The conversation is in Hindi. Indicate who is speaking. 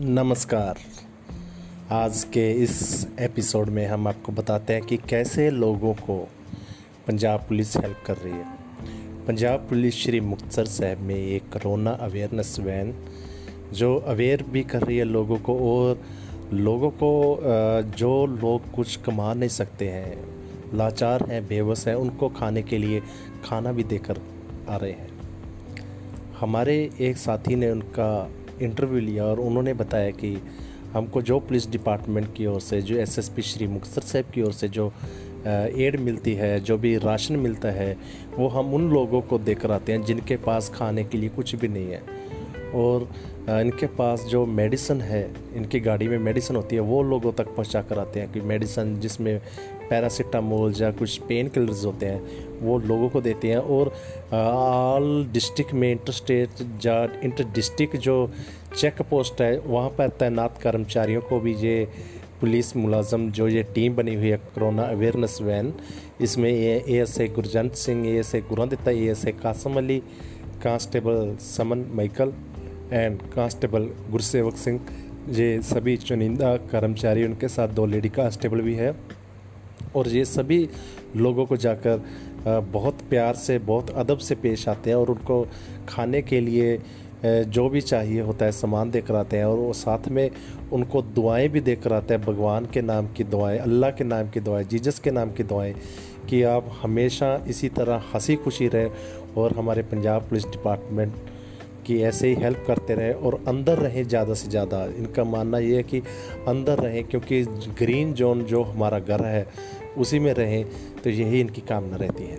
Speaker 1: नमस्कार। आज के इस एपिसोड में हम आपको बताते हैं कि कैसे लोगों को पंजाब पुलिस हेल्प कर रही है। पंजाब पुलिस श्री मुक्तसर साहब में एक कोरोना अवेयरनेस वैन जो अवेयर भी कर रही है लोगों को और लोगों को जो लोग कुछ कमा नहीं सकते हैं, लाचार हैं, बेबस हैं, उनको खाने के लिए खाना भी देकर आ रहे हैं। हमारे एक साथी ने उनका इंटरव्यू लिया और उन्होंने बताया कि हमको जो पुलिस डिपार्टमेंट की ओर से, जो एसएसपी श्री मुख्तर साहब की ओर से जो एड मिलती है, जो भी राशन मिलता है, वो हम उन लोगों को देकर आते हैं जिनके पास खाने के लिए कुछ भी नहीं है। और इनके पास जो मेडिसिन है, इनकी गाड़ी में मेडिसिन होती है, वो लोगों तक पहुँचा कर आते हैं कि मेडिसिन जिसमें पैरासीटामोल या कुछ पेन किलर्स होते हैं, वो लोगों को देते हैं और ऑल डिस्ट्रिक्ट में इंटर स्टेट या इंटर डिस्ट्रिक्ट जो चेक पोस्ट है, वहाँ पर तैनात कर्मचारियों को भी ये पुलिस मुलाजम जो ये टीम बनी हुई है, कोरोना अवेयरनेस वैन, इसमें A S A Gurjant Singh A S A Gurandita A S A Kasam Ali, constable Saman Michael and constable Gursevak Singh, ये सभी चुनिंदा कर्मचारी, उनके साथ दो लेडी कांस्टेबल भी है। और ये सभी लोगों को जाकर बहुत प्यार से, बहुत अदब से पेश आते हैं और उनको खाने के लिए जो भी चाहिए होता है, सामान देकर आते हैं। और वो साथ में उनको दुआएँ भी देकर आते हैं, भगवान के नाम की दुआएँ, अल्लाह के नाम की दुआएँ, जीजस के नाम की दुआएँ, कि आप हमेशा इसी तरह हँसी खुशी रहें। और हमारे पंजाब पुलिस डिपार्टमेंट की ऐसे ही हेल्प करते रहें और अंदर रहें ज़्यादा से ज़्यादा। इनका मानना ये है कि अंदर रहें क्योंकि ग्रीन जोन जो हमारा घर है, उसी में रहें तो यही इनकी कामना रहती है।